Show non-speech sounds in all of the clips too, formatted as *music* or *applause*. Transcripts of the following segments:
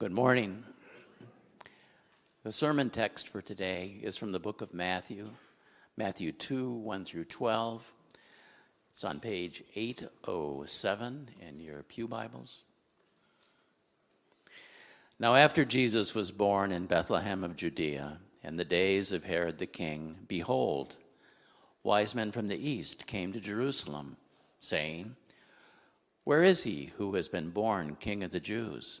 Good morning. The sermon text for today is from the book of Matthew, Matthew 2 1 through 12. It's on page 807 in your Pew Bibles. Now, after Jesus was born in Bethlehem of Judea, in the days of Herod the king, behold, wise men from the east came to Jerusalem, saying, Where is he who has been born King of the Jews?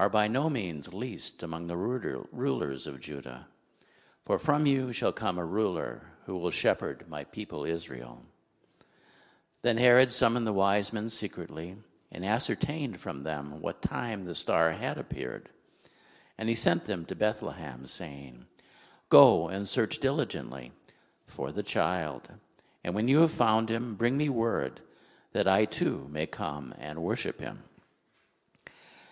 are by no means least among the rulers of Judah, for from you shall come a ruler who will shepherd my people Israel. Then Herod summoned the wise men secretly and ascertained from them what time the star had appeared. And he sent them to Bethlehem, saying, Go and search diligently for the child, and when you have found him, bring me word that I too may come and worship him.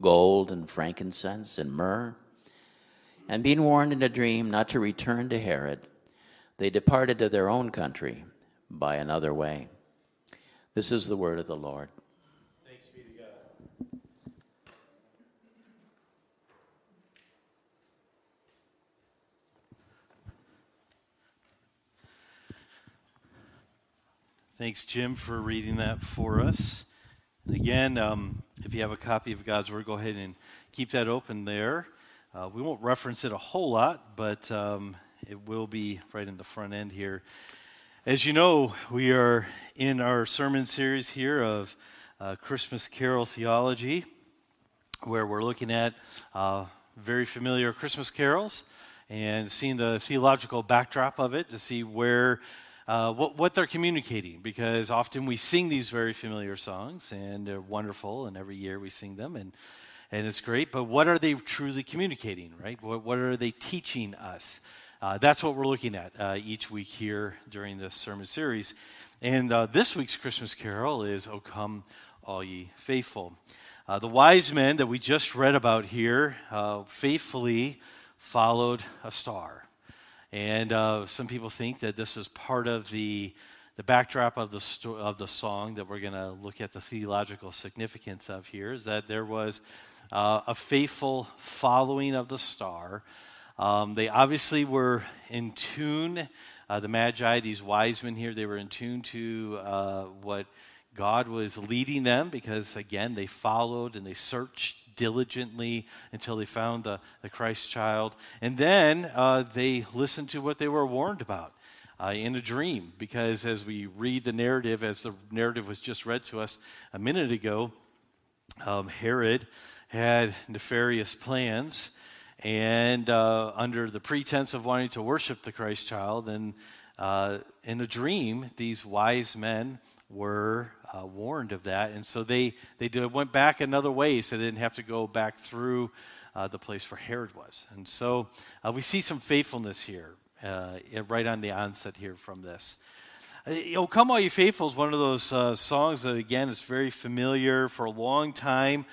gold and frankincense and myrrh. And being warned in a dream not to return to Herod, they departed to their own country by another way. This is the word of the Lord. Thanks be to God. Thanks, Jim, for reading that for us. Again, um, if you have a copy of God's Word, go ahead and keep that open there. Uh, we won't reference it a whole lot, but um, it will be right in the front end here. As you know, we are in our sermon series here of uh, Christmas Carol theology, where we're looking at uh, very familiar Christmas carols and seeing the theological backdrop of it to see where uh, what, what they're communicating because often we sing these very familiar songs and they're wonderful and every year we sing them and, and it's great but what are they truly communicating right? What, what are they teaching us? Uh, that's what we're looking at uh, each week here during this sermon series. And uh, this week's christmas carol is o come all ye faithful. Uh, the wise men that we just read about here uh, faithfully followed a star and uh, some people think that this is part of the, the backdrop of the, sto- of the song that we're going to look at the theological significance of here is that there was uh, a faithful following of the star. Um, they obviously were in tune, uh, the Magi, these wise men here, they were in tune to uh, what God was leading them because, again, they followed and they searched diligently until they found the, the Christ child. And then uh, they listened to what they were warned about. Uh, in a dream, because as we read the narrative, as the narrative was just read to us a minute ago, um, Herod had nefarious plans, and uh, under the pretense of wanting to worship the Christ child, and uh, in a dream, these wise men were uh, warned of that. And so they, they did, went back another way so they didn't have to go back through uh, the place where Herod was. And so uh, we see some faithfulness here, uh, right on the onset here from this. Oh, Come All You Faithful is one of those uh, songs that, again, is very familiar for a long time.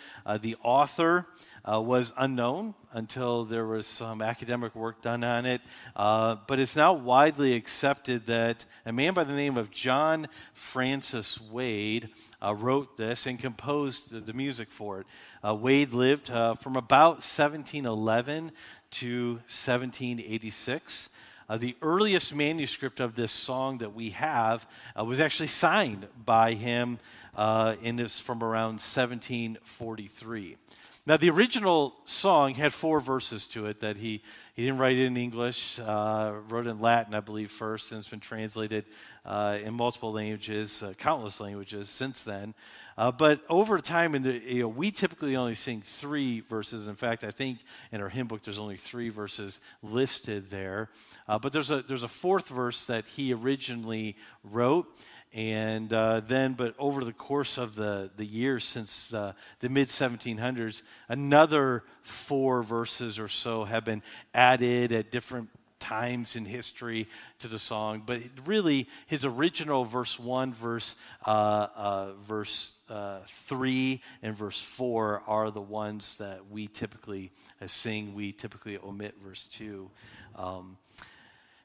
The author uh, was unknown until there was some academic work done on it. Uh, but it's now widely accepted that a man by the name of John Francis Wade uh, wrote this and composed the, the music for it. Uh, Wade lived uh, from about 1711 to 1786. Uh, the earliest manuscript of this song that we have uh, was actually signed by him, uh, and it's from around 1743. Now, the original song had four verses to it that he, he didn't write it in English, uh, wrote in Latin, I believe, first, and it's been translated uh, in multiple languages, uh, countless languages since then. Uh, but over time, in the, you know, we typically only sing three verses. In fact, I think in our hymn book there's only three verses listed there. Uh, but there's a, there's a fourth verse that he originally wrote. And uh, then, but over the course of the, the years since uh, the mid 1700s, another four verses or so have been added at different times in history to the song. But really, his original verse 1, verse, uh, uh verse uh, 3, and verse 4 are the ones that we typically sing. We typically omit verse 2. Um,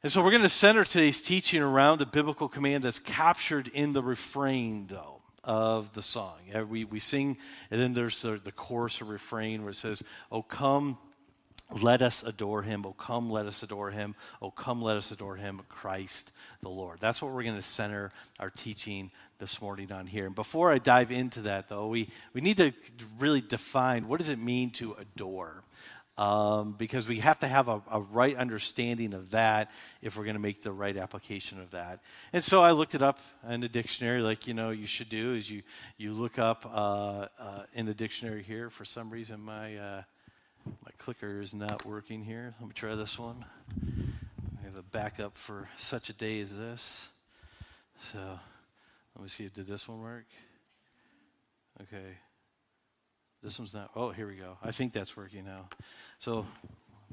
and so we're going to center today's teaching around the biblical command that's captured in the refrain, though, of the song. We, we sing, and then there's the, the chorus or refrain where it says, Oh, come, let us adore him. Oh, come, let us adore him. Oh, come, let us adore him, Christ the Lord. That's what we're going to center our teaching this morning on here. And before I dive into that, though, we, we need to really define what does it mean to adore? Um, because we have to have a, a, right understanding of that if we're going to make the right application of that. And so I looked it up in the dictionary, like you know you should do is you you look up uh, uh, in the dictionary here. For some reason, my uh, my clicker is not working here. Let me try this one. I have a backup for such a day as this. So let me see. If did this one work? Okay. This one's not. Oh, here we go. I think that's working now. So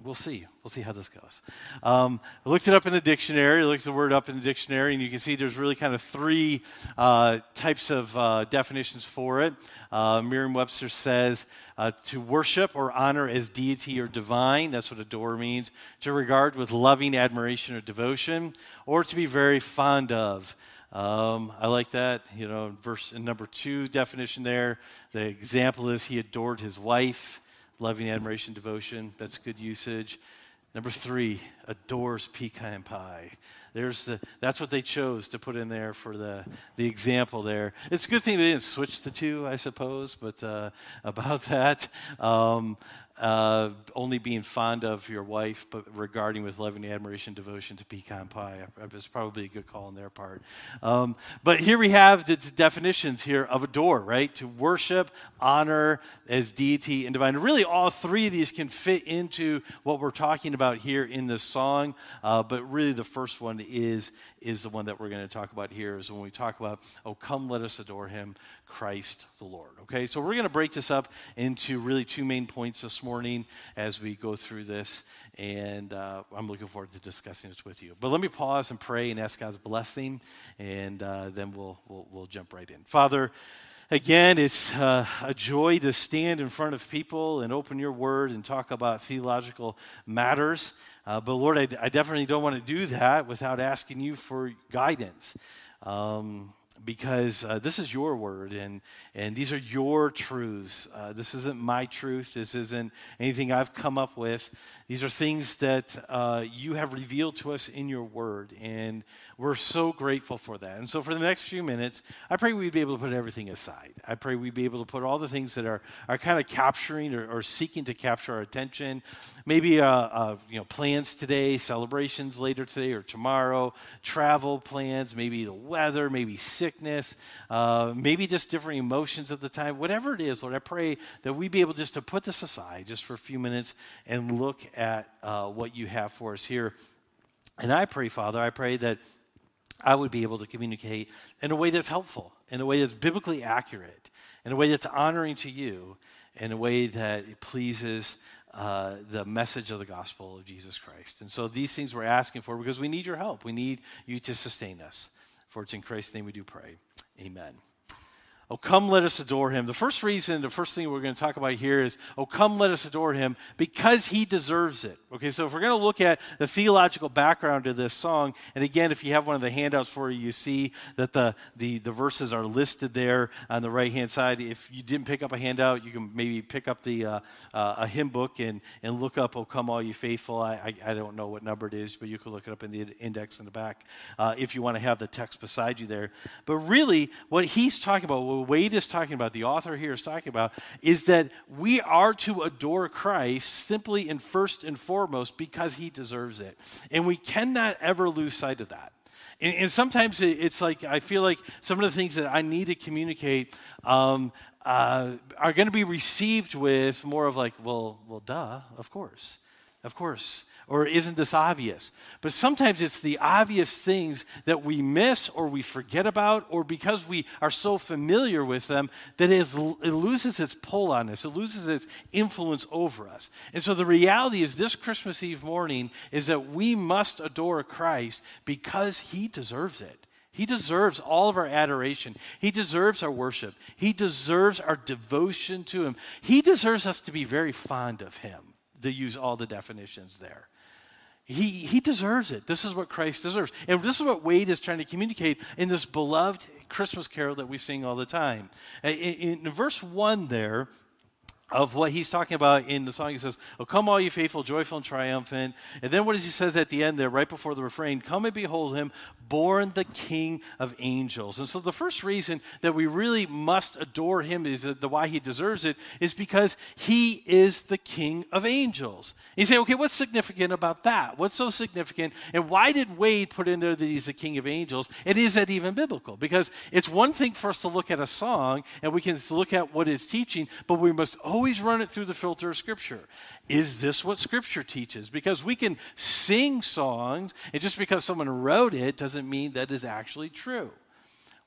we'll see. We'll see how this goes. Um, I looked it up in the dictionary, looked the word up in the dictionary, and you can see there's really kind of three uh, types of uh, definitions for it. Uh, Merriam Webster says uh, to worship or honor as deity or divine, that's what adore means, to regard with loving admiration or devotion, or to be very fond of. Um, I like that. You know, verse in number two definition there, the example is he adored his wife loving admiration, devotion. That's good usage. Number three, adores pecan pie. There's the, that's what they chose to put in there for the, the example there. It's a good thing they didn't switch to two, I suppose, but uh, about *laughs* that. Um, uh, only being fond of your wife, but regarding with loving admiration, devotion to pecan pie. It's probably a good call on their part. Um, but here we have the definitions here of adore, right? To worship, honor as deity and divine. Really, all three of these can fit into what we're talking about here in this song. Uh, but really, the first one is is the one that we're going to talk about here. Is when we talk about, oh, come, let us adore Him. Christ the Lord. Okay, so we're going to break this up into really two main points this morning as we go through this, and uh, I'm looking forward to discussing this with you. But let me pause and pray and ask God's blessing, and uh, then we'll, we'll, we'll jump right in. Father, again, it's uh, a joy to stand in front of people and open your word and talk about theological matters. Uh, but Lord, I, I, definitely don't want to do that without asking you for guidance. Um, because uh, this is your word and, and these are your truths. Uh, this isn't my truth. This isn't anything I've come up with. These are things that uh, you have revealed to us in your word, and we're so grateful for that. And so, for the next few minutes, I pray we'd be able to put everything aside. I pray we'd be able to put all the things that are, are kind of capturing or, or seeking to capture our attention. Maybe uh, uh, you know plans today, celebrations later today or tomorrow, travel plans, maybe the weather, maybe uh, maybe just different emotions at the time. Whatever it is, Lord, I pray that we be able just to put this aside just for a few minutes and look at uh, what you have for us here. And I pray, Father, I pray that I would be able to communicate in a way that's helpful, in a way that's biblically accurate, in a way that's honoring to you, in a way that pleases uh, the message of the gospel of Jesus Christ. And so these things we're asking for because we need your help. We need you to sustain us. For it's in Christ's name we do pray. Amen. Oh, come, let us adore him. The first reason, the first thing we're going to talk about here is, oh, come, let us adore him because he deserves it. Okay, so if we're going to look at the theological background of this song, and again, if you have one of the handouts for you, you see that the, the, the verses are listed there on the right hand side. If you didn't pick up a handout, you can maybe pick up the, uh, uh, a hymn book and, and look up, oh, come, all you faithful. I, I, I, don't know what number it is, but you can look it up in the index in the back uh, if you want to have the text beside you there. But really, what he's talking about, what Wade is talking about, the author here is talking about, is that we are to adore Christ simply and first and foremost because he deserves it. And we cannot ever lose sight of that. And, and sometimes it's like, I feel like some of the things that I need to communicate um, uh, are going to be received with more of like, well, well, duh, of course, of course or isn't this obvious? But sometimes it's the obvious things that we miss or we forget about, or because we are so familiar with them that it, is, it loses its pull on us, it loses its influence over us. And so the reality is, this Christmas Eve morning is that we must adore Christ because he deserves it. He deserves all of our adoration. He deserves our worship. He deserves our devotion to Him. He deserves us to be very fond of Him, to use all the definitions there. He, he deserves it. This is what Christ deserves. And this is what Wade is trying to communicate in this beloved Christmas carol that we sing all the time. In, in verse 1 there, of what he's talking about in the song. He says, Oh, come, all you faithful, joyful, and triumphant. And then what does he says at the end there, right before the refrain? Come and behold him, born the King of angels. And so the first reason that we really must adore him is the why he deserves it is because he is the King of angels. You say, okay, what's significant about that? What's so significant? And why did Wade put in there that he's the King of angels? And is that even biblical? Because it's one thing for us to look at a song and we can look at what it's teaching, but we must run it through the filter of Scripture. Is this what Scripture teaches? Because we can sing songs, and just because someone wrote it doesn't mean that is actually true.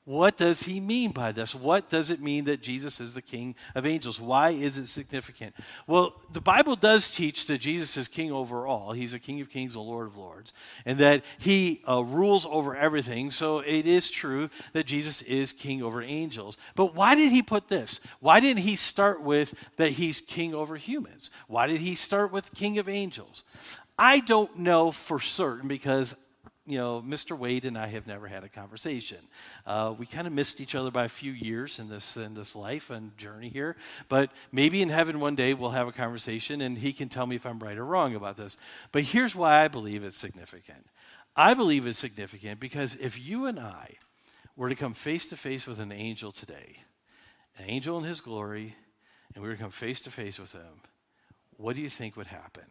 What does he mean by this? What does it mean that Jesus is the King of angels? Why is it significant? Well, the Bible does teach that Jesus is King over all. He's a King of kings, a Lord of lords, and that he uh, rules over everything. So it is true that Jesus is King over angels. But why did he put this? Why didn't he start with that he's King over humans? Why did he start with King of angels? I don't know for certain because you know, Mr. Wade and I have never had a conversation. Uh, we kind of missed each other by a few years in this in this life and journey here. But maybe in heaven one day we'll have a conversation, and he can tell me if I'm right or wrong about this. But here's why I believe it's significant. I believe it's significant because if you and I were to come face to face with an angel today, an angel in his glory, and we were to come face to face with him, what do you think would happen?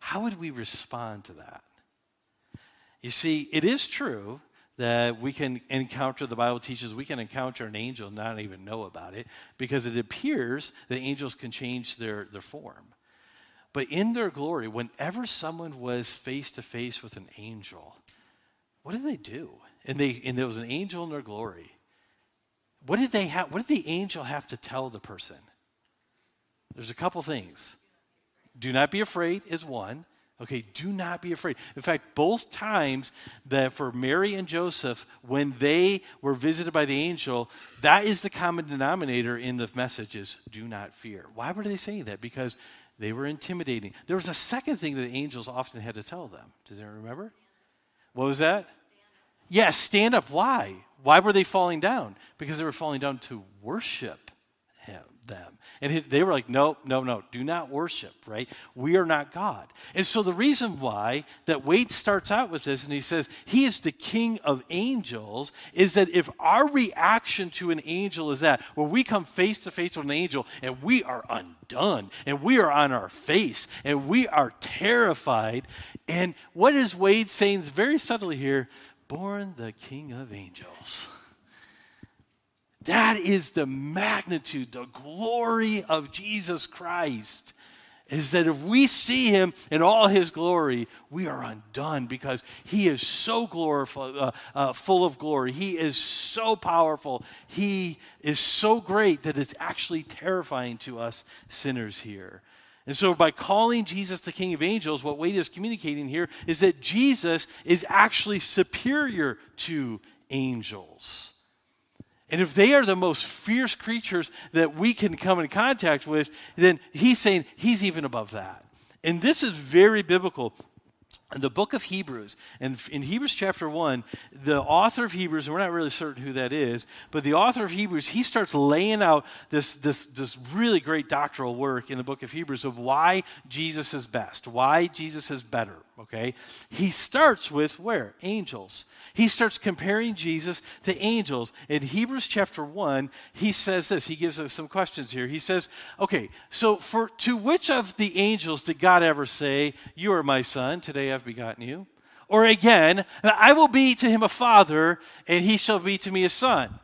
How would we respond to that? You see, it is true that we can encounter, the Bible teaches we can encounter an angel and not even know about it because it appears that angels can change their, their form. But in their glory, whenever someone was face to face with an angel, what did they do? And, they, and there was an angel in their glory. What did they have? What did the angel have to tell the person? There's a couple things. Do not be afraid is one. Okay, do not be afraid. In fact, both times that for Mary and Joseph, when they were visited by the angel, that is the common denominator in the messages do not fear. Why were they saying that? Because they were intimidating. There was a second thing that the angels often had to tell them. Does anyone remember? What was that? Yes, yeah, stand up. Why? Why were they falling down? Because they were falling down to worship them. And they were like, no, no, no, do not worship, right? We are not God. And so the reason why that Wade starts out with this and he says, he is the king of angels, is that if our reaction to an angel is that, where we come face to face with an angel and we are undone and we are on our face and we are terrified. And what is Wade saying very subtly here? Born the king of angels. That is the magnitude, the glory of Jesus Christ. Is that if we see him in all his glory, we are undone because he is so glorified, uh, uh, full of glory. He is so powerful. He is so great that it's actually terrifying to us sinners here. And so, by calling Jesus the King of Angels, what Wade is communicating here is that Jesus is actually superior to angels. And if they are the most fierce creatures that we can come in contact with, then he's saying he's even above that. And this is very biblical. The book of Hebrews, and in Hebrews chapter 1, the author of Hebrews, and we're not really certain who that is, but the author of Hebrews, he starts laying out this, this, this really great doctoral work in the book of Hebrews of why Jesus is best, why Jesus is better, okay? He starts with where? Angels. He starts comparing Jesus to angels. In Hebrews chapter 1, he says this. He gives us some questions here. He says, okay, so for to which of the angels did God ever say, You are my son, today I've begotten you? Or again, I will be to him a father, and he shall be to me a son.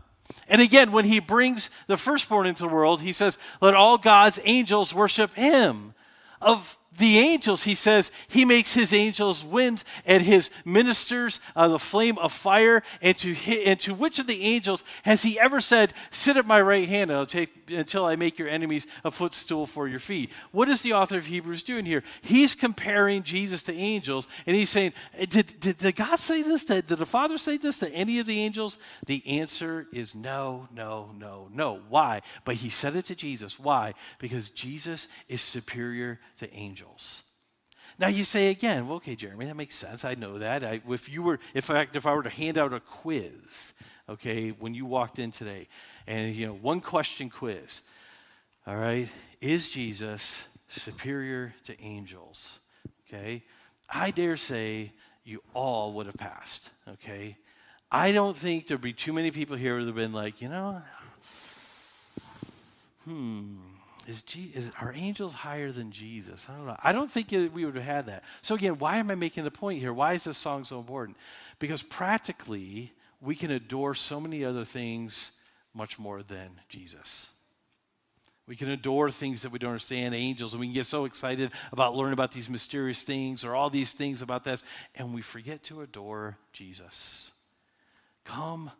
And again, when he brings the firstborn into the world, he says, Let all God's angels worship him. Of the angels, he says, he makes his angels winds and his ministers uh, the flame of fire. And to, and to which of the angels has he ever said, Sit at my right hand take, until I make your enemies a footstool for your feet? What is the author of Hebrews doing here? He's comparing Jesus to angels and he's saying, Did, did, did God say this? Did, did the Father say this to any of the angels? The answer is no, no, no, no. Why? But he said it to Jesus. Why? Because Jesus is superior to angels angels. Now you say again, well, okay, Jeremy, that makes sense. I know that. I, if you were, if I, if I were to hand out a quiz, okay, when you walked in today, and you know, one question quiz, all right, is Jesus superior to angels? Okay, I dare say you all would have passed. Okay, I don't think there'd be too many people here who would have been like, you know, hmm is, G, is are angels higher than Jesus? I don't know. I don't think we would have had that. So again, why am I making the point here? Why is this song so important? Because practically, we can adore so many other things much more than Jesus. We can adore things that we don't understand, angels, and we can get so excited about learning about these mysterious things or all these things about this, and we forget to adore Jesus. Come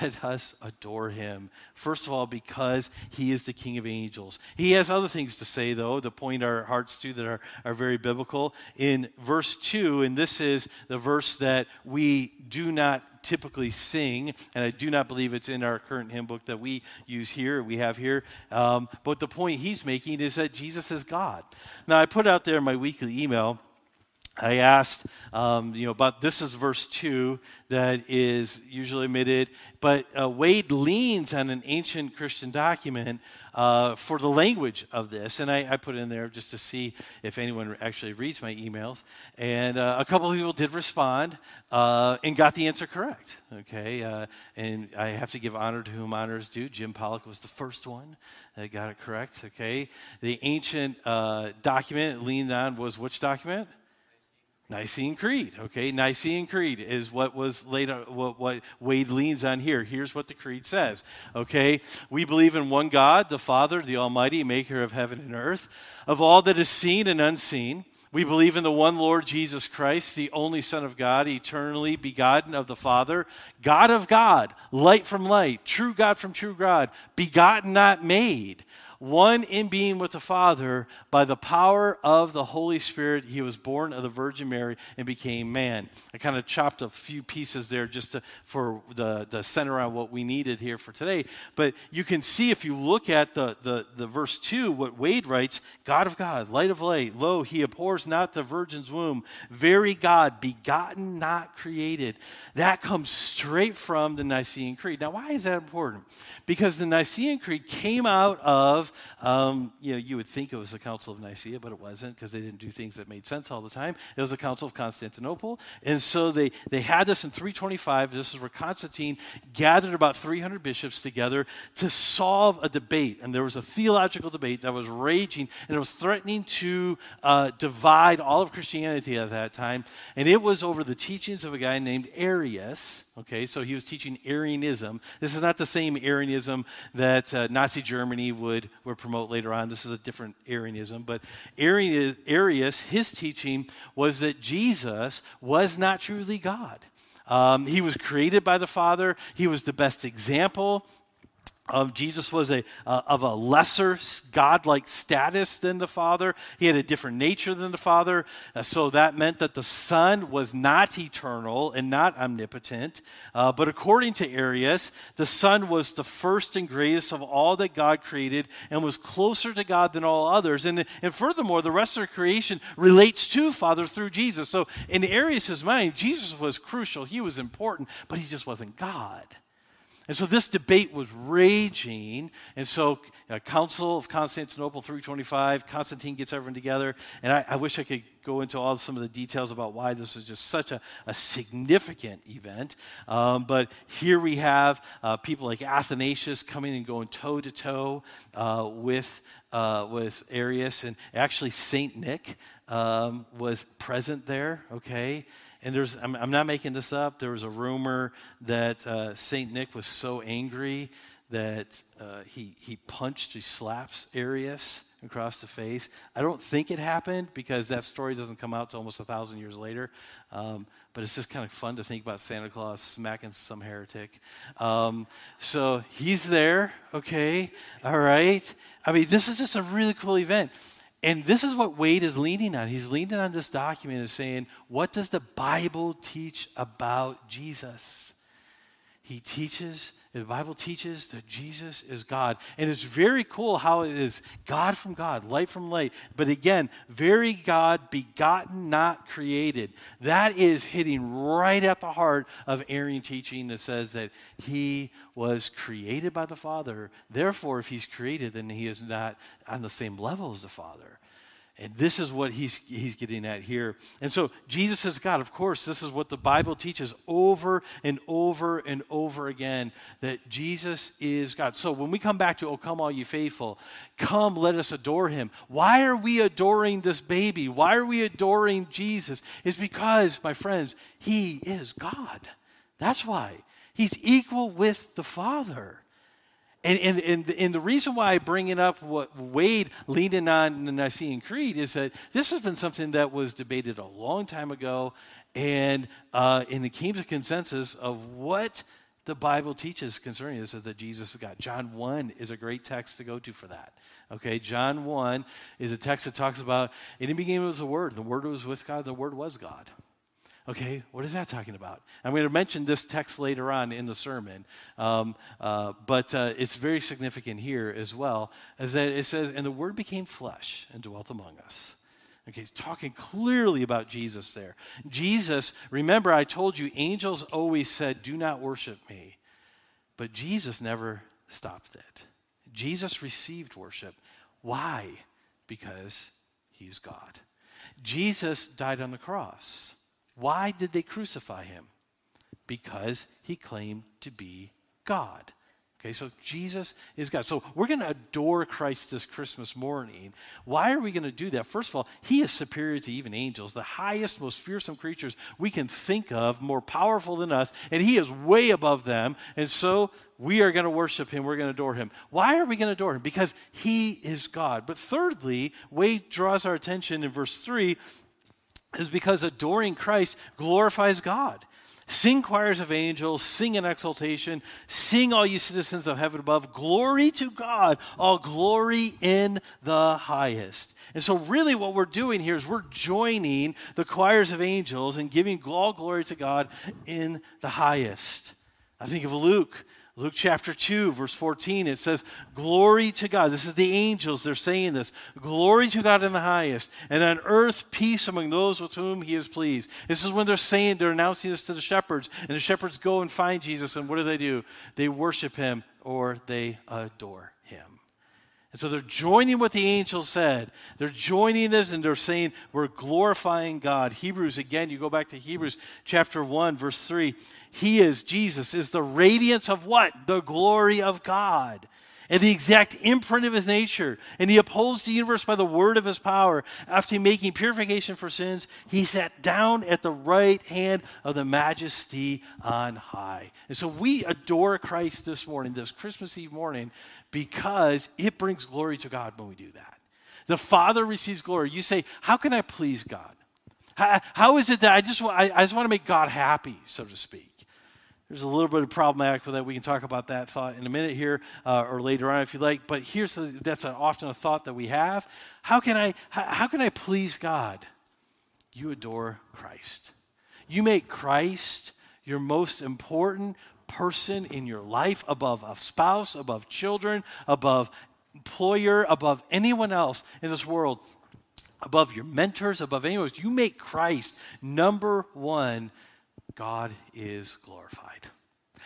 let us adore him. First of all, because he is the King of angels. He has other things to say, though, to point our hearts to that are, are very biblical. In verse 2, and this is the verse that we do not typically sing, and I do not believe it's in our current hymn book that we use here, we have here. Um, but the point he's making is that Jesus is God. Now, I put out there in my weekly email I asked, um, you know, about this is verse 2 that is usually omitted, but uh, Wade leans on an ancient Christian document uh, for the language of this. And I, I, put in there just to see if anyone actually reads my emails. And uh, a couple of people did respond uh, and got the answer correct. Okay. Uh, and I have to give honor to whom honor is due. Jim Pollock was the first one that got it correct. Okay. The ancient uh, document leaned on was which document? Nicene Creed, okay? Nicene Creed is what was laid what, what Wade leans on here. Here's what the creed says, okay? We believe in one God, the Father, the Almighty, maker of heaven and earth, of all that is seen and unseen. We believe in the one Lord Jesus Christ, the only Son of God, eternally begotten of the Father, God of God, light from light, true God from true God, begotten, not made one in being with the Father, by the power of the Holy Spirit, he was born of the Virgin Mary and became man. I kind of chopped a few pieces there just to, for the, the center on what we needed here for today. But you can see if you look at the, the, the verse 2, what Wade writes God of God, light of light, lo, he abhors not the virgin's womb, very God, begotten, not created. That comes straight from the Nicene Creed. Now, why is that important? Because the Nicene Creed came out of um, you know, you would think it was the Council of Nicaea, but it wasn't because they didn't do things that made sense all the time. It was the Council of Constantinople. And so they, they had this in 325. This is where Constantine gathered about 300 bishops together to solve a debate. And there was a theological debate that was raging and it was threatening to uh, divide all of Christianity at that time. And it was over the teachings of a guy named Arius. Okay, so he was teaching Arianism. This is not the same Arianism that uh, Nazi Germany would, would promote later on. This is a different Arianism. But Arius, Arius his teaching was that Jesus was not truly God. Um, he was created by the Father, he was the best example um, Jesus was a, uh, of a lesser godlike status than the Father. He had a different nature than the Father. Uh, so that meant that the Son was not eternal and not omnipotent. Uh, but according to Arius, the Son was the first and greatest of all that God created and was closer to God than all others. And, and furthermore, the rest of creation relates to Father through Jesus. So in Arius's mind, Jesus was crucial. He was important, but he just wasn't God. And so this debate was raging. And so uh, Council of Constantinople 325, Constantine gets everyone together. And I, I, wish I could go into all some of the details about why this was just such a, a significant event. Um, but here we have uh, people like Athanasius coming and going toe to toe with, uh, with Arius. And actually, St. Nick um, was present there, okay? and there's I'm, I'm, not making this up. There was a rumor that uh, saint nick was so angry that uh, he, he punched he slaps arius across the face. I don't think it happened because that story doesn't come out to almost a thousand years later um, but it's just kind of fun to think about santa claus smacking some heretic. Um, so he's there okay? All right? I mean this is just a really cool event and this is what Wade is leaning on. He's leaning on this document and saying, what does the Bible teach about Jesus? He teaches, the Bible teaches that Jesus is God. And it's very cool how it is God from God, light from light. But again, very God, begotten, not created. That is hitting right at the heart of Arian teaching that says that he was created by the Father. Therefore, if he's created, then he is not on the same level as the Father. And this is what he's, he's getting at here. And so Jesus is God. Of course, this is what the Bible teaches over and over and over again that Jesus is God. So when we come back to, Oh, come, all you faithful, come, let us adore him. Why are we adoring this baby? Why are we adoring Jesus? It's because, my friends, he is God. That's why. He's equal with the Father. And, and, and, and, the reason why I bring it up, what Wade leaning on the Nicene Creed, is that this has been something that was debated a long time ago, and, uh, and it came to consensus of what the Bible teaches concerning this is that Jesus is God. John 1 is a great text to go to for that. Okay, John 1 is a text that talks about, it in the beginning was the Word, the Word was with God, the Word was God. Okay, what is that talking about? I'm going to mention this text later on in the sermon, um, uh, but uh, it's very significant here as well, as that it says, and the Word became flesh and dwelt among us. Okay, he's talking clearly about Jesus there. Jesus, remember, I told you, angels always said, Do not worship me. But Jesus never stopped it. Jesus received worship. Why? Because he's God. Jesus died on the cross. Why did they crucify him? Because he claimed to be God. Okay, so Jesus is God. So we're going to adore Christ this Christmas morning. Why are we going to do that? First of all, he is superior to even angels, the highest, most fearsome creatures we can think of, more powerful than us, and he is way above them. And so we are going to worship him, we're going to adore him. Why are we going to adore him? Because he is God. But thirdly, Wade draws our attention in verse 3 is because adoring Christ glorifies God. Sing choirs of angels, sing in exaltation, sing all you citizens of heaven above. Glory to God, all glory in the highest. And so, really, what we're doing here is we're joining the choirs of angels and giving all glory to God in the highest. I think of Luke Luke chapter 2, verse 14, it says, Glory to God. This is the angels, they're saying this. Glory to God in the highest, and on earth peace among those with whom he is pleased. This is when they're saying, they're announcing this to the shepherds, and the shepherds go and find Jesus, and what do they do? They worship him or they adore. And so they're joining what the angels said. They're joining this and they're saying, We're glorifying God. Hebrews, again, you go back to Hebrews chapter 1, verse 3. He is, Jesus, is the radiance of what? The glory of God and the exact imprint of his nature. And he upholds the universe by the word of his power. After making purification for sins, he sat down at the right hand of the majesty on high. And so we adore Christ this morning, this Christmas Eve morning, because it brings glory to God when we do that. The Father receives glory. You say, How can I please God? how, how is it that I just, I, I just want to make God happy, so to speak? There's a little bit of problematic with that. We can talk about that thought in a minute here uh, or later on if you like. But here's that's a, often a thought that we have. How can I how, how can I please God? You adore Christ. You make Christ your most important person in your life above a spouse, above children, above employer, above anyone else in this world, above your mentors, above anyone else. You make Christ number one God is glorified.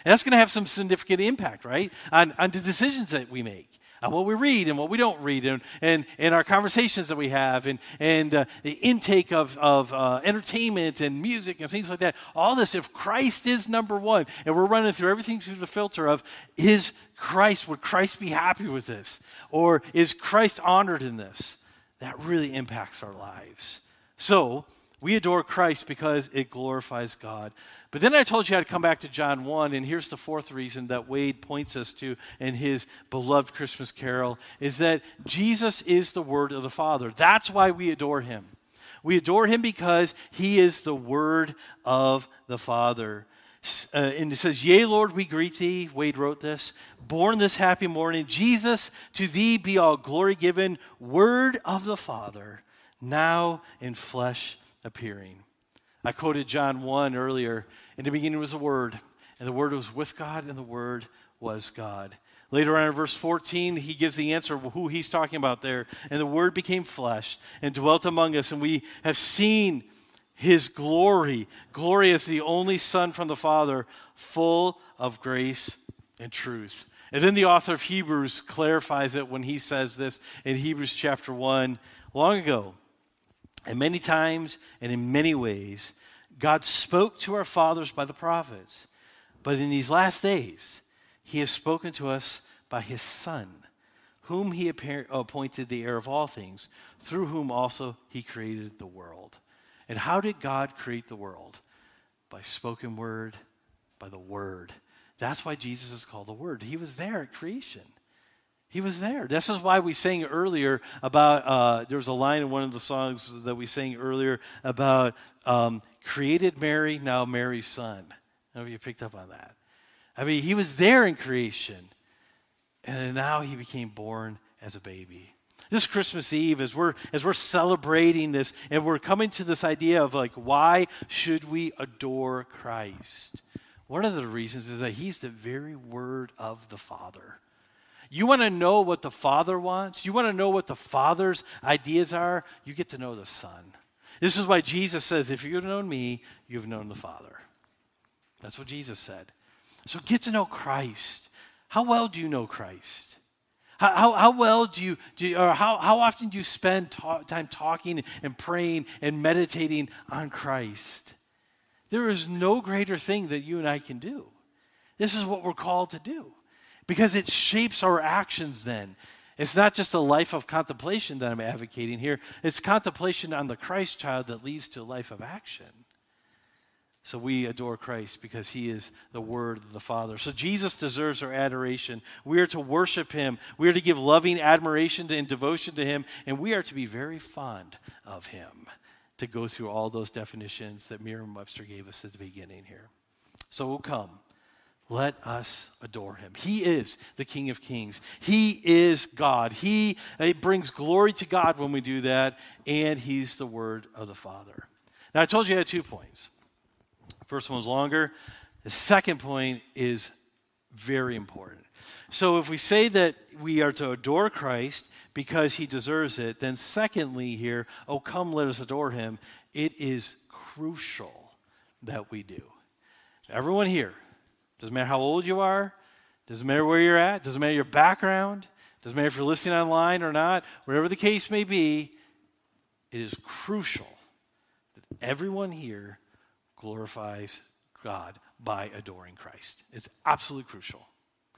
And that's going to have some significant impact, right, on, on the decisions that we make on what we read and what we don't read, and, and, and our conversations that we have, and, and uh, the intake of, of uh, entertainment and music and things like that. All this, if Christ is number one, and we're running through everything through the filter of, is Christ, would Christ be happy with this? Or is Christ honored in this? That really impacts our lives. So, we adore Christ because it glorifies God. But then I told you I'd come back to John 1, and here's the fourth reason that Wade points us to in his beloved Christmas carol is that Jesus is the Word of the Father. That's why we adore him. We adore him because he is the Word of the Father. Uh, and it says, Yea, Lord, we greet thee. Wade wrote this. Born this happy morning, Jesus, to thee be all glory given, Word of the Father, now in flesh appearing. I quoted John 1 earlier. In the beginning was the Word, and the Word was with God, and the Word was God. Later on in verse 14, he gives the answer who he's talking about there. And the Word became flesh and dwelt among us, and we have seen his glory. Glory as the only Son from the Father, full of grace and truth. And then the author of Hebrews clarifies it when he says this in Hebrews chapter 1 long ago. And many times and in many ways, God spoke to our fathers by the prophets. But in these last days, he has spoken to us by his Son, whom he appointed the heir of all things, through whom also he created the world. And how did God create the world? By spoken word, by the word. That's why Jesus is called the Word. He was there at creation. He was there. This is why we sang earlier about, uh, there was a line in one of the songs that we sang earlier about um, created Mary, now Mary's son. I don't know if you picked up on that. I mean, he was there in creation, and now he became born as a baby. This Christmas Eve, as we're, as we're celebrating this, and we're coming to this idea of like, why should we adore Christ? One of the reasons is that he's the very word of the Father. You want to know what the Father wants? You want to know what the Father's ideas are? You get to know the Son. This is why Jesus says, If you've known me, you've known the Father. That's what Jesus said. So get to know Christ. How well do you know Christ? How, how, how well do you, do you, or how, how often do you spend ta- time talking and praying and meditating on Christ? There is no greater thing that you and I can do. This is what we're called to do because it shapes our actions then. It's not just a life of contemplation that I'm advocating here, it's contemplation on the Christ child that leads to a life of action. So we adore Christ because he is the Word of the Father. So Jesus deserves our adoration. We are to worship him. We are to give loving admiration and devotion to him. And we are to be very fond of him to go through all those definitions that Merriam Webster gave us at the beginning here. So we'll come. Let us adore him. He is the King of Kings. He is God. He it brings glory to God when we do that, and he's the word of the Father. Now I told you I had two points. First one was longer. The second point is very important. So if we say that we are to adore Christ because he deserves it, then secondly here, oh come let us adore him, it is crucial that we do. Everyone here, doesn't matter how old you are, doesn't matter where you're at, doesn't matter your background, doesn't matter if you're listening online or not, whatever the case may be, it is crucial that everyone here glorifies God by adoring Christ. It's absolutely crucial.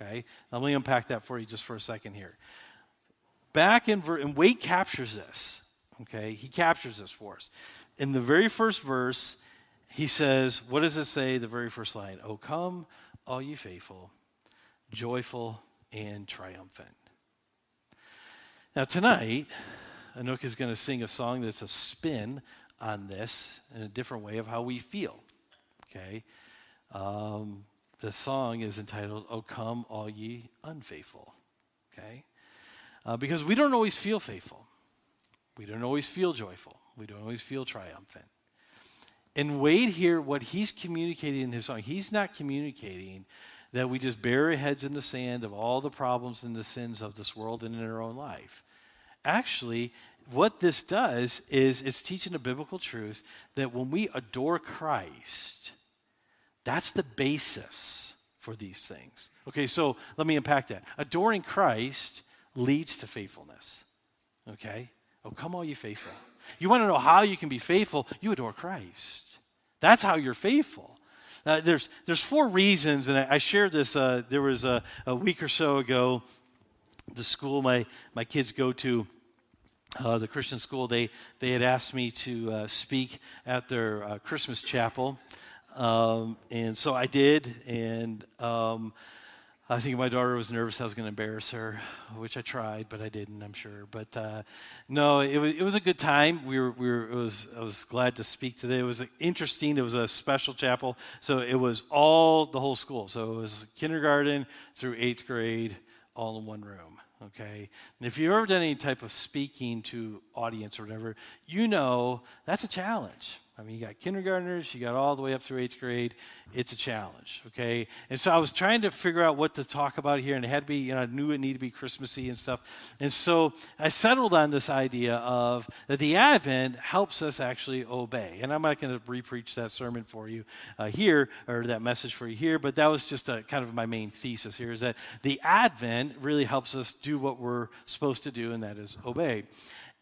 Okay? Let me unpack that for you just for a second here. Back in, ver- and Wade captures this. Okay? He captures this for us. In the very first verse, he says, What does it say, the very first line? Oh, come, all ye faithful, joyful and triumphant. Now, tonight, Anouk is going to sing a song that's a spin on this in a different way of how we feel. Okay? Um, the song is entitled, Oh Come, All Ye Unfaithful. Okay? Uh, because we don't always feel faithful, we don't always feel joyful, we don't always feel triumphant. And Wade here, what he's communicating in his song, he's not communicating that we just bury our heads in the sand of all the problems and the sins of this world and in our own life. Actually, what this does is it's teaching a biblical truth that when we adore Christ, that's the basis for these things. Okay, so let me unpack that. Adoring Christ leads to faithfulness. Okay? Oh, come all you faithful. You want to know how you can be faithful? You adore Christ. That's how you're faithful. Uh, there's, there's four reasons, and I, I shared this. Uh, there was a, a week or so ago, the school my, my kids go to, uh, the Christian school, they, they had asked me to uh, speak at their uh, Christmas chapel. Um, and so I did, and um, I think my daughter was nervous I was going to embarrass her, which I tried, but I didn't. I'm sure. But uh, no, it was it was a good time. We were we were it was I was glad to speak today. It was interesting. It was a special chapel, so it was all the whole school. So it was kindergarten through eighth grade, all in one room. Okay, and if you've ever done any type of speaking to audience or whatever, you know that's a challenge. I mean, you got kindergartners, you got all the way up through eighth grade. It's a challenge, okay? And so I was trying to figure out what to talk about here, and it had to be, you know, I knew it needed to be Christmassy and stuff. And so I settled on this idea of that the Advent helps us actually obey. And I'm not going to repreach that sermon for you uh, here, or that message for you here, but that was just a, kind of my main thesis here is that the Advent really helps us do what we're supposed to do, and that is obey.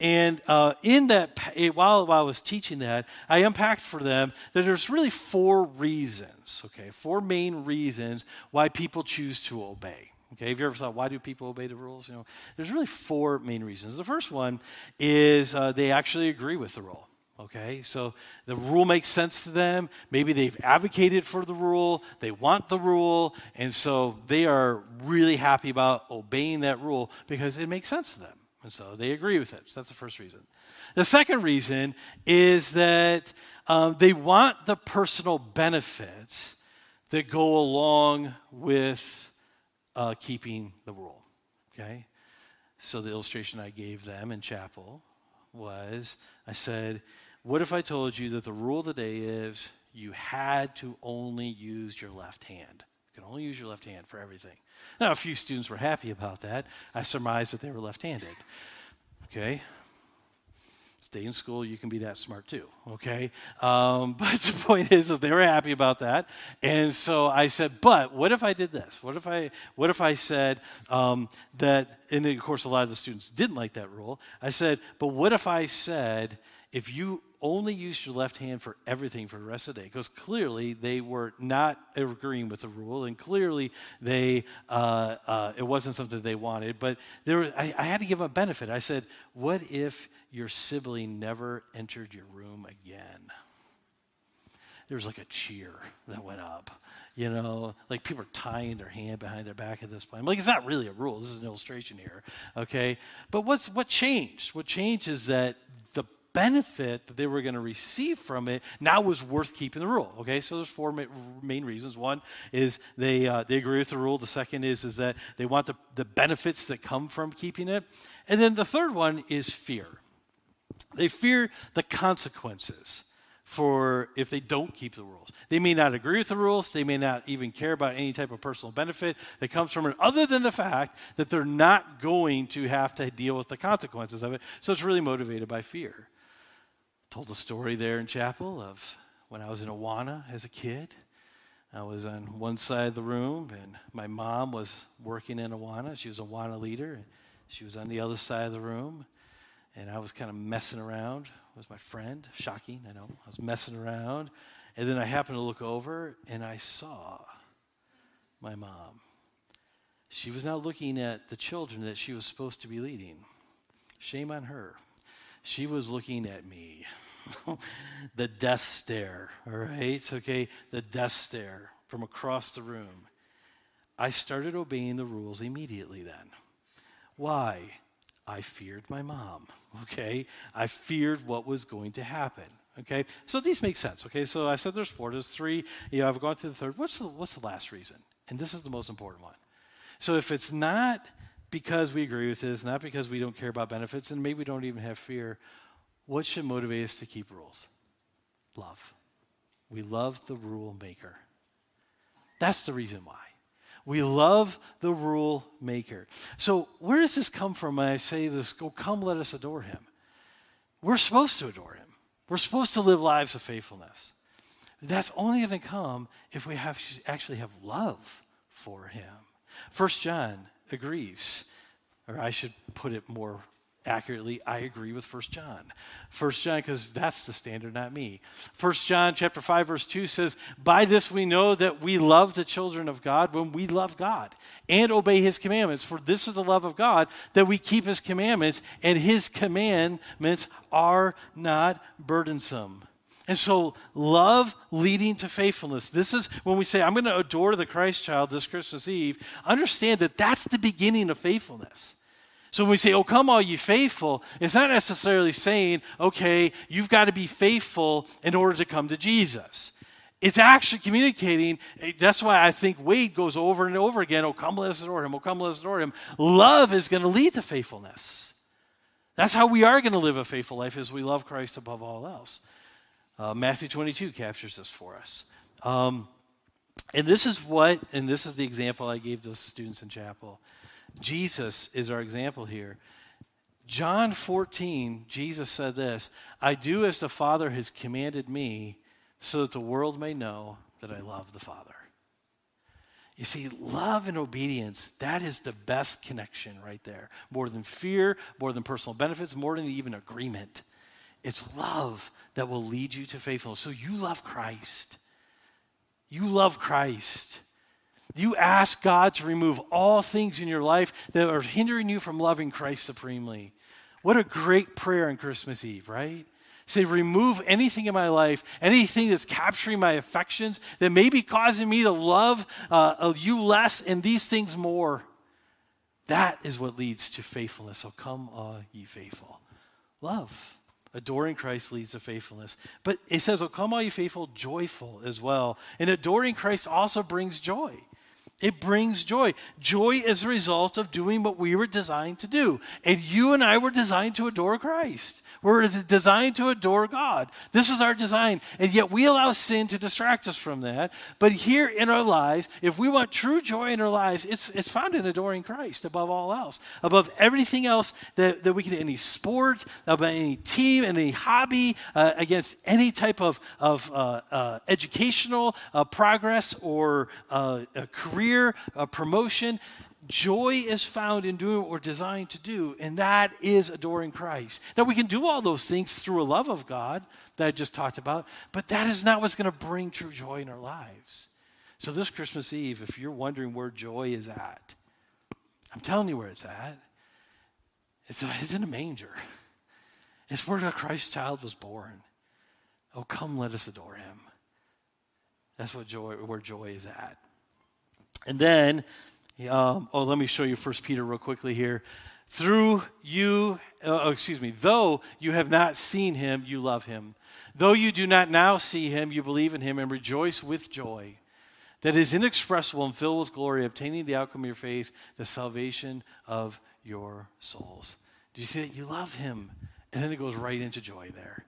And uh, in that, eh, while, while I was teaching that, I unpacked for them that there's really four reasons, okay, four main reasons why people choose to obey. Okay, have you ever thought, why do people obey the rules? You know, there's really four main reasons. The first one is uh, they actually agree with the rule. Okay, so the rule makes sense to them. Maybe they've advocated for the rule, they want the rule, and so they are really happy about obeying that rule because it makes sense to them. And so they agree with it. So that's the first reason. The second reason is that um, they want the personal benefits that go along with uh, keeping the rule. Okay? So the illustration I gave them in chapel was I said, What if I told you that the rule of the day is you had to only use your left hand? Only use your left hand for everything. Now, a few students were happy about that. I surmised that they were left handed. Okay? Stay in school, you can be that smart too, okay? Um, *laughs* but the point is that they were happy about that. And so I said, but what if I did this? What if I, what if I said um, that, and of course, a lot of the students didn't like that rule. I said, but what if I said, if you only used your left hand for everything for the rest of the day because clearly they were not agreeing with the rule and clearly they uh, uh, it wasn't something they wanted but there I, I had to give them a benefit i said what if your sibling never entered your room again there was like a cheer that went up you know, like people are tying their hand behind their back at this point. Like, it's not really a rule. This is an illustration here, okay? But what's what changed? What changed is that the benefit that they were going to receive from it now was worth keeping the rule. Okay, so there's four ma- main reasons. One is they uh, they agree with the rule. The second is is that they want the, the benefits that come from keeping it, and then the third one is fear. They fear the consequences for if they don't keep the rules. They may not agree with the rules, they may not even care about any type of personal benefit that comes from it, other than the fact that they're not going to have to deal with the consequences of it. So it's really motivated by fear told a story there in chapel of when I was in Awana as a kid. I was on one side of the room, and my mom was working in Awana. She was a Awana leader. She was on the other side of the room, and I was kind of messing around with my friend. Shocking, I know. I was messing around, and then I happened to look over, and I saw my mom. She was not looking at the children that she was supposed to be leading. Shame on her. She was looking at me. *laughs* the death stare, all right? Okay, the death stare from across the room. I started obeying the rules immediately then. Why? I feared my mom, *laughs* okay? I feared what was going to happen. Okay, so these make sense. Okay, so I said there's four, there's three. You know, I've gone through the third. What's the what's the last reason? And this is the most important one. So if it's not because we agree with this, not because we don't care about benefits, and maybe we don't even have fear, what should motivate us to keep rules? Love. We love the rule maker. That's the reason why. We love the rule maker. So, where does this come from when I say this? Go, come, let us adore him. We're supposed to adore him. We're supposed to live lives of faithfulness. That's only going to come if we have actually have love for him. First John agrees, or I should put it more accurately, I agree with First John. First John, because that's the standard, not me. First John chapter 5, verse 2 says, By this we know that we love the children of God when we love God and obey his commandments. For this is the love of God, that we keep his commandments, and his commandments are not burdensome. And so, love leading to faithfulness. This is when we say, I'm going to adore the Christ child this Christmas Eve. Understand that that's the beginning of faithfulness. So when we say, Oh, come, all you faithful, it's not necessarily saying, Okay, you've got to be faithful in order to come to Jesus. It's actually communicating. Eh, that's why I think Wade goes over and over again, Oh, come, let us adore him. Oh, come, let us adore him. Love is going to lead to faithfulness. That's how we are going to live a faithful life, is we love Christ above all else. Uh, Matthew 22 captures this for us. Um, and this is what, and this is the example I gave those students in chapel. Jesus is our example here. John 14, Jesus said this I do as the Father has commanded me, so that the world may know that I love the Father. You see, love and obedience, that is the best connection right there. More than fear, more than personal benefits, more than even agreement. It's love that will lead you to faithfulness. So you love Christ. You love Christ. You ask God to remove all things in your life that are hindering you from loving Christ supremely. What a great prayer on Christmas Eve, right? Say, remove anything in my life, anything that's capturing my affections, that may be causing me to love uh, you less and these things more. That is what leads to faithfulness. So come, uh, ye faithful. Love. Adoring Christ leads to faithfulness. But it says, Oh, come all you faithful, joyful as well. And adoring Christ also brings joy. It brings joy. Joy is a result of doing what we were designed to do. And you and I were designed to adore Christ. We're designed to adore God. This is our design. And yet we allow sin to distract us from that. But here in our lives, if we want true joy in our lives, it's, it's found in adoring Christ above all else, above everything else that, that we can, any sport, about any team, any hobby, uh, against any type of, of uh, uh, educational uh, progress or uh, career promotion. Joy is found in doing what we're designed to do, and that is adoring Christ. Now, we can do all those things through a love of God that I just talked about, but that is not what's going to bring true joy in our lives. So, this Christmas Eve, if you're wondering where joy is at, I'm telling you where it's at. It's, it's in a manger, it's where the Christ child was born. Oh, come, let us adore him. That's what joy, where joy is at. And then um, oh, let me show you First Peter real quickly here. Through you, uh, oh, excuse me, though you have not seen him, you love him. Though you do not now see him, you believe in him and rejoice with joy that is inexpressible and filled with glory, obtaining the outcome of your faith, the salvation of your souls. Do you see that? You love him. And then it goes right into joy there.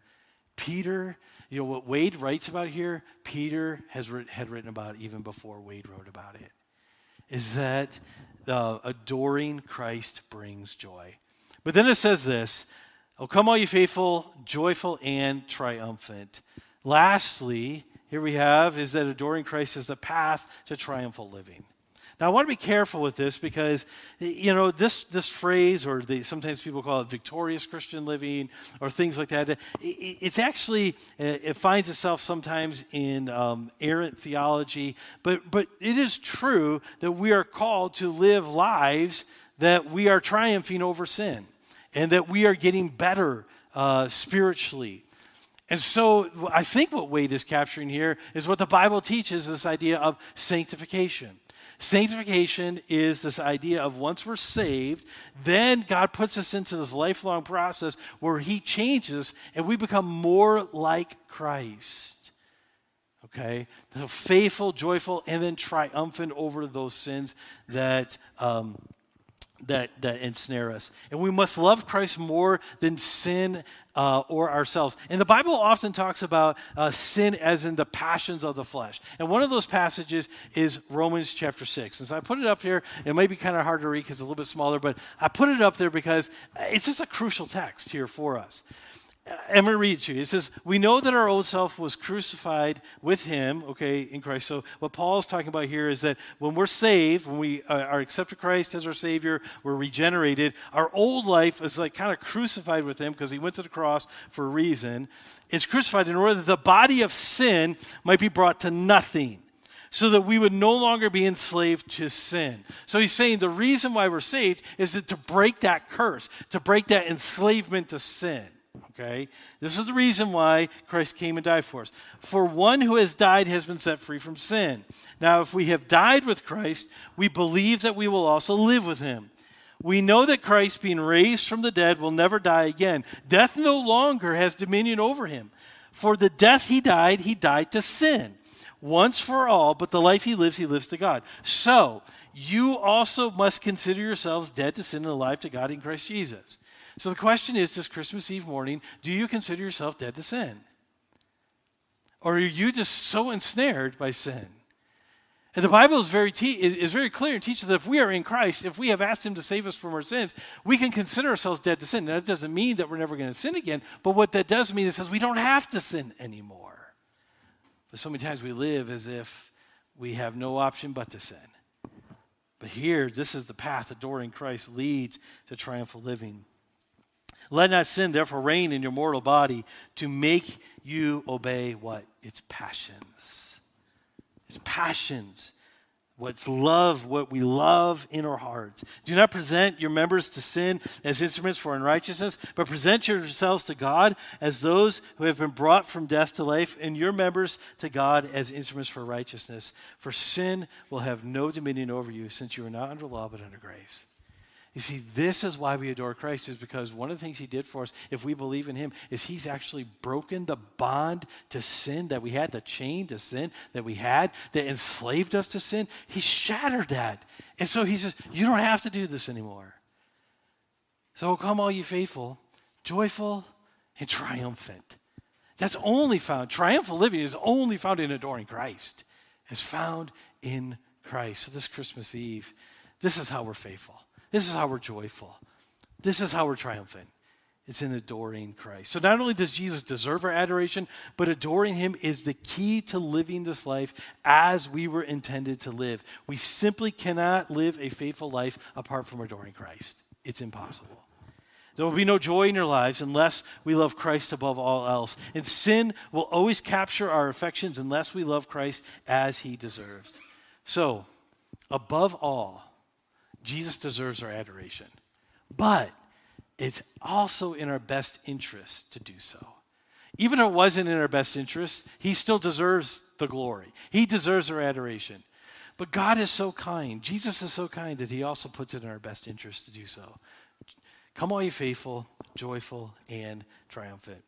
Peter, you know what Wade writes about here, Peter has had written about even before Wade wrote about it is that uh, adoring Christ brings joy. But then it says this Oh, come, all you faithful, joyful, and triumphant. Lastly, here we have is that adoring Christ is the path to triumphal living. Now, I want to be careful with this because, you know, this, this phrase, or the, sometimes people call it victorious Christian living, or things like that, it's actually, uh, it finds itself sometimes in um, errant theology, but, but it is true that we are called to live lives that we are triumphing over sin and that we are getting better uh, spiritually. And so I think what Wade is capturing here is what the Bible teaches this idea of sanctification. Sanctification is this idea of once we're saved, then God puts us into this lifelong process where He changes and we become more like Christ. Okay? So faithful, joyful, and then triumphant over those sins that. Um, that, that ensnare us. And we must love Christ more than sin uh, or ourselves. And the Bible often talks about uh, sin as in the passions of the flesh. And one of those passages is Romans chapter 6. And so I put it up here. It might be kind of hard to read because it's a little bit smaller, but I put it up there because it's just a crucial text here for us. I'm going to read to you. It says, We know that our old self was crucified with him, okay, in Christ. So, what Paul is talking about here is that when we're saved, when we uh, are accepted Christ as our Savior, we're regenerated, our old life is like kind of crucified with him because he went to the cross for a reason. It's crucified in order that the body of sin might be brought to nothing so that we would no longer be enslaved to sin. So he's saying the reason why we're saved is that to break that curse, to break that enslavement to sin. Okay? This is the reason why Christ came and died for us. For one who has died has been set free from sin. Now, if we have died with Christ, we believe that we will also live with him. We know that Christ, being raised from the dead, will never die again. Death no longer has dominion over him. For the death he died, he died to sin once for all, but the life he lives, he lives to God. So, you also must consider yourselves dead to sin and alive to God in Christ Jesus. So the question is this Christmas Eve morning, do you consider yourself dead to sin? Or are you just so ensnared by sin? And the Bible is very, te- is very clear and teaches that if we are in Christ, if we have asked Him to save us from our sins, we can consider ourselves dead to sin. Now, that doesn't mean that we're never going to sin again, but what that does mean is says we don't have to sin anymore. But so many times we live as if we have no option but to sin. But here, this is the path, adoring Christ leads to triumphal living. Let not sin therefore reign in your mortal body to make you obey what? Its passions. Its passions. What's love, what we love in our hearts. Do not present your members to sin as instruments for unrighteousness, but present yourselves to God as those who have been brought from death to life, and your members to God as instruments for righteousness. For sin will have no dominion over you, since you are not under law but under grace. You see, this is why we adore Christ, is because one of the things he did for us, if we believe in him, is he's actually broken the bond to sin that we had, the chain to sin that we had that enslaved us to sin. He shattered that. And so he says, You don't have to do this anymore. So come, all you faithful, joyful and triumphant. That's only found, triumphal living is only found in adoring Christ. It's found in Christ. So this Christmas Eve, this is how we're faithful. This is how we're joyful. This is how we're triumphant. It's in adoring Christ. So not only does Jesus deserve our adoration, but adoring him is the key to living this life as we were intended to live. We simply cannot live a faithful life apart from adoring Christ. It's impossible. There will be no joy in your lives unless we love Christ above all else. And sin will always capture our affections unless we love Christ as he deserves. So, above all, Jesus deserves our adoration. But it's also in our best interest to do so. Even if it wasn't in our best interest, he still deserves the glory. He deserves our adoration. But God is so kind. Jesus is so kind that he also puts it in our best interest to do so. Come all you faithful, joyful, and triumphant.